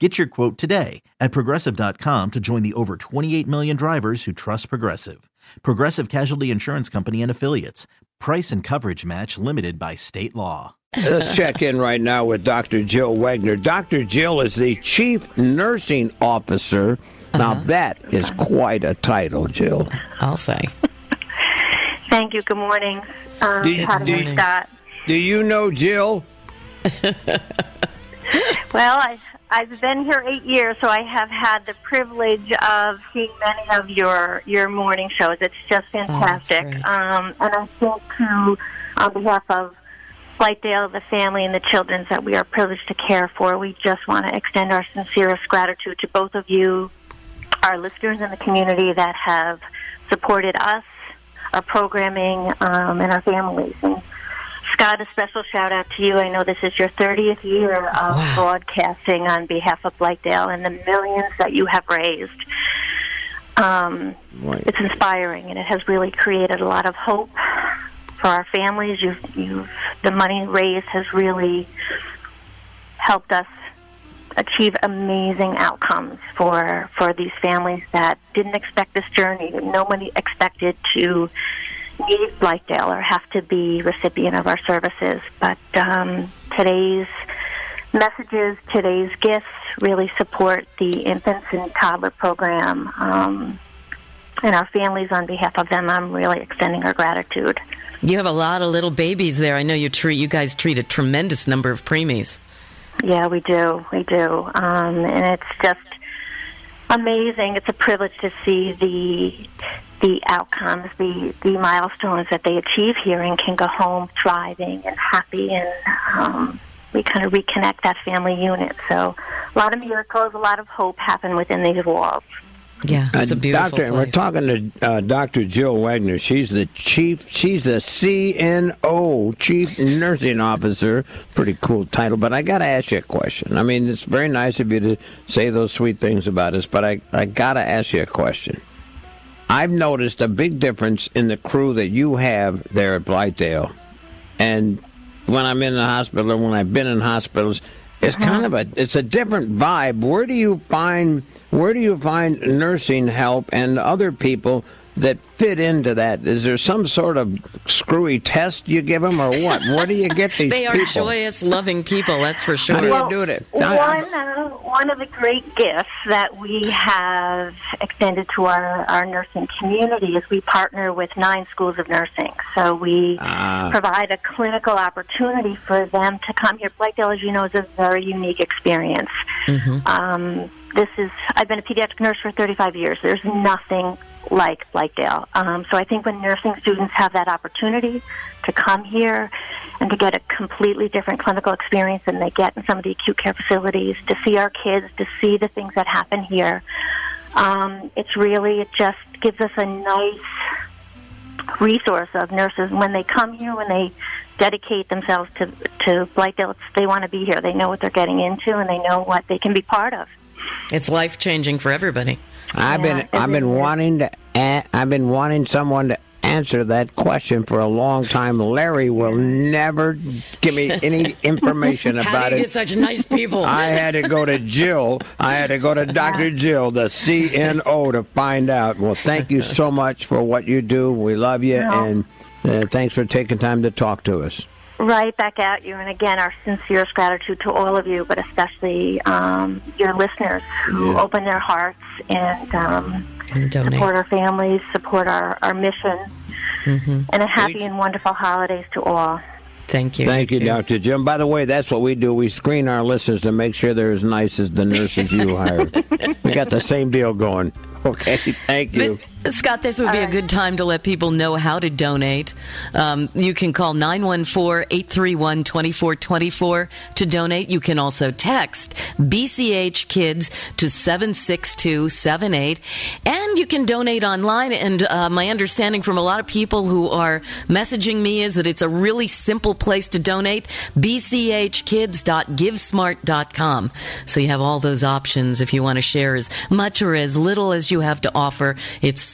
Get your quote today at progressive.com to join the over 28 million drivers who trust Progressive. Progressive Casualty Insurance Company and Affiliates. Price and coverage match limited by state law. Let's check in right now with Dr. Jill Wegner. Dr. Jill is the Chief Nursing Officer. Now, Uh-huh. that is quite a title, Jill. I'll say. Thank you. Good morning. Um, Do you- how do do you you- Do you know Jill? Well, I, I've been here eight years, so I have had the privilege of seeing many of your your morning shows. It's just fantastic. great. um, and I think, too, on behalf of Blythedale, the family, and the children that we are privileged to care for, we just want to extend our sincerest gratitude to both of you, our listeners in the community that have supported us, our programming, um, and our families. And Scott, a special shout out to you. I know this is your 30th year of Wow. broadcasting on behalf of Blythedale and the millions that you have raised. Um, Right. it's inspiring, and it has really created a lot of hope for our families. You've, you've, the money raised has really helped us achieve amazing outcomes for for these families that didn't expect this journey. Nobody expected to need Blythedale or have to be recipient of our services. But um, today's messages, today's gifts really support the infants and toddler program. Um, and our families, on behalf of them, I'm really extending our gratitude. You have a lot of little babies there. I know you treat you guys treat a tremendous number of preemies. Yeah, we do. We do. Um, and it's just amazing. It's a privilege to see the the outcomes, the the milestones that they achieve here, and can go home thriving and happy, and um, we kind of reconnect that family unit. So, a lot of miracles, a lot of hope happen within these walls. Yeah, it's a Uh, beautiful doctor, place. We're talking to uh, Dr. Jill Wegner. She's the chief. She's the CNO, Chief Nursing Officer. Pretty cool title. But I got to ask you a question. I mean, it's very nice of you to say those sweet things about us. But I, I got to ask you a question. I've noticed a big difference in the crew that you have there at Blythedale, and when I'm in the hospital or when I've been in hospitals, it's uh-huh. kind of a it's a different vibe. Where do you find where do you find nursing help and other people that fit into that? Is there some sort of screwy test you give them or what? Where do you get these they are people? joyous, loving people. That's for sure. How do you do it? One, uh, one of the great gifts that we have extended to our, our nursing community is we partner with nine schools of nursing. So we Ah. provide a clinical opportunity for them to come here. Blythedale, as you know, is a very unique experience. Um, this is, I've been a pediatric nurse for 35 years. There's nothing like Blythedale. Um, so I think when nursing students have that opportunity to come here and to get a completely different clinical experience than they get in some of the acute care facilities, to see our kids, to see the things that happen here, um, it's really, it just gives us a nice resource of nurses when they come here, when they dedicate themselves to to Blythedale, they want to be here. They know what they're getting into, and they know what they can be part of. It's life changing for everybody. I've Yeah, been I've been wanting to a- I've been wanting someone to answer that question for a long time. Larry will never give me any information How about do you it. get such nice people? I had to go to Jill. I had to go to Dr. Jill, the CNO, to find out. Well, thank you so much for what you do. We love you, No. and uh, thanks for taking time to talk to us. Right back at you. And again, our sincerest gratitude to all of you, but especially um, your listeners who Yeah. open their hearts and um, And support our families, support our, our mission. Mm-hmm. And a happy and wonderful holidays to all. Thank you. Thank you, too. Dr. Jim. By the way, that's what we do. We screen our listeners to make sure they're as nice as the nurses you hired. we got the same deal going. Okay, thank you. Scott, this would be a good time to let people know how to donate. Um, you can call 914 831 2424 to donate. You can also text BCH Kids to 76278. And you can donate online. And uh, my understanding from a lot of people who are messaging me is that it's a really simple place to donate bchkids.givesmart.com. So you have all those options if you want to share as much or as little as you have to offer. It's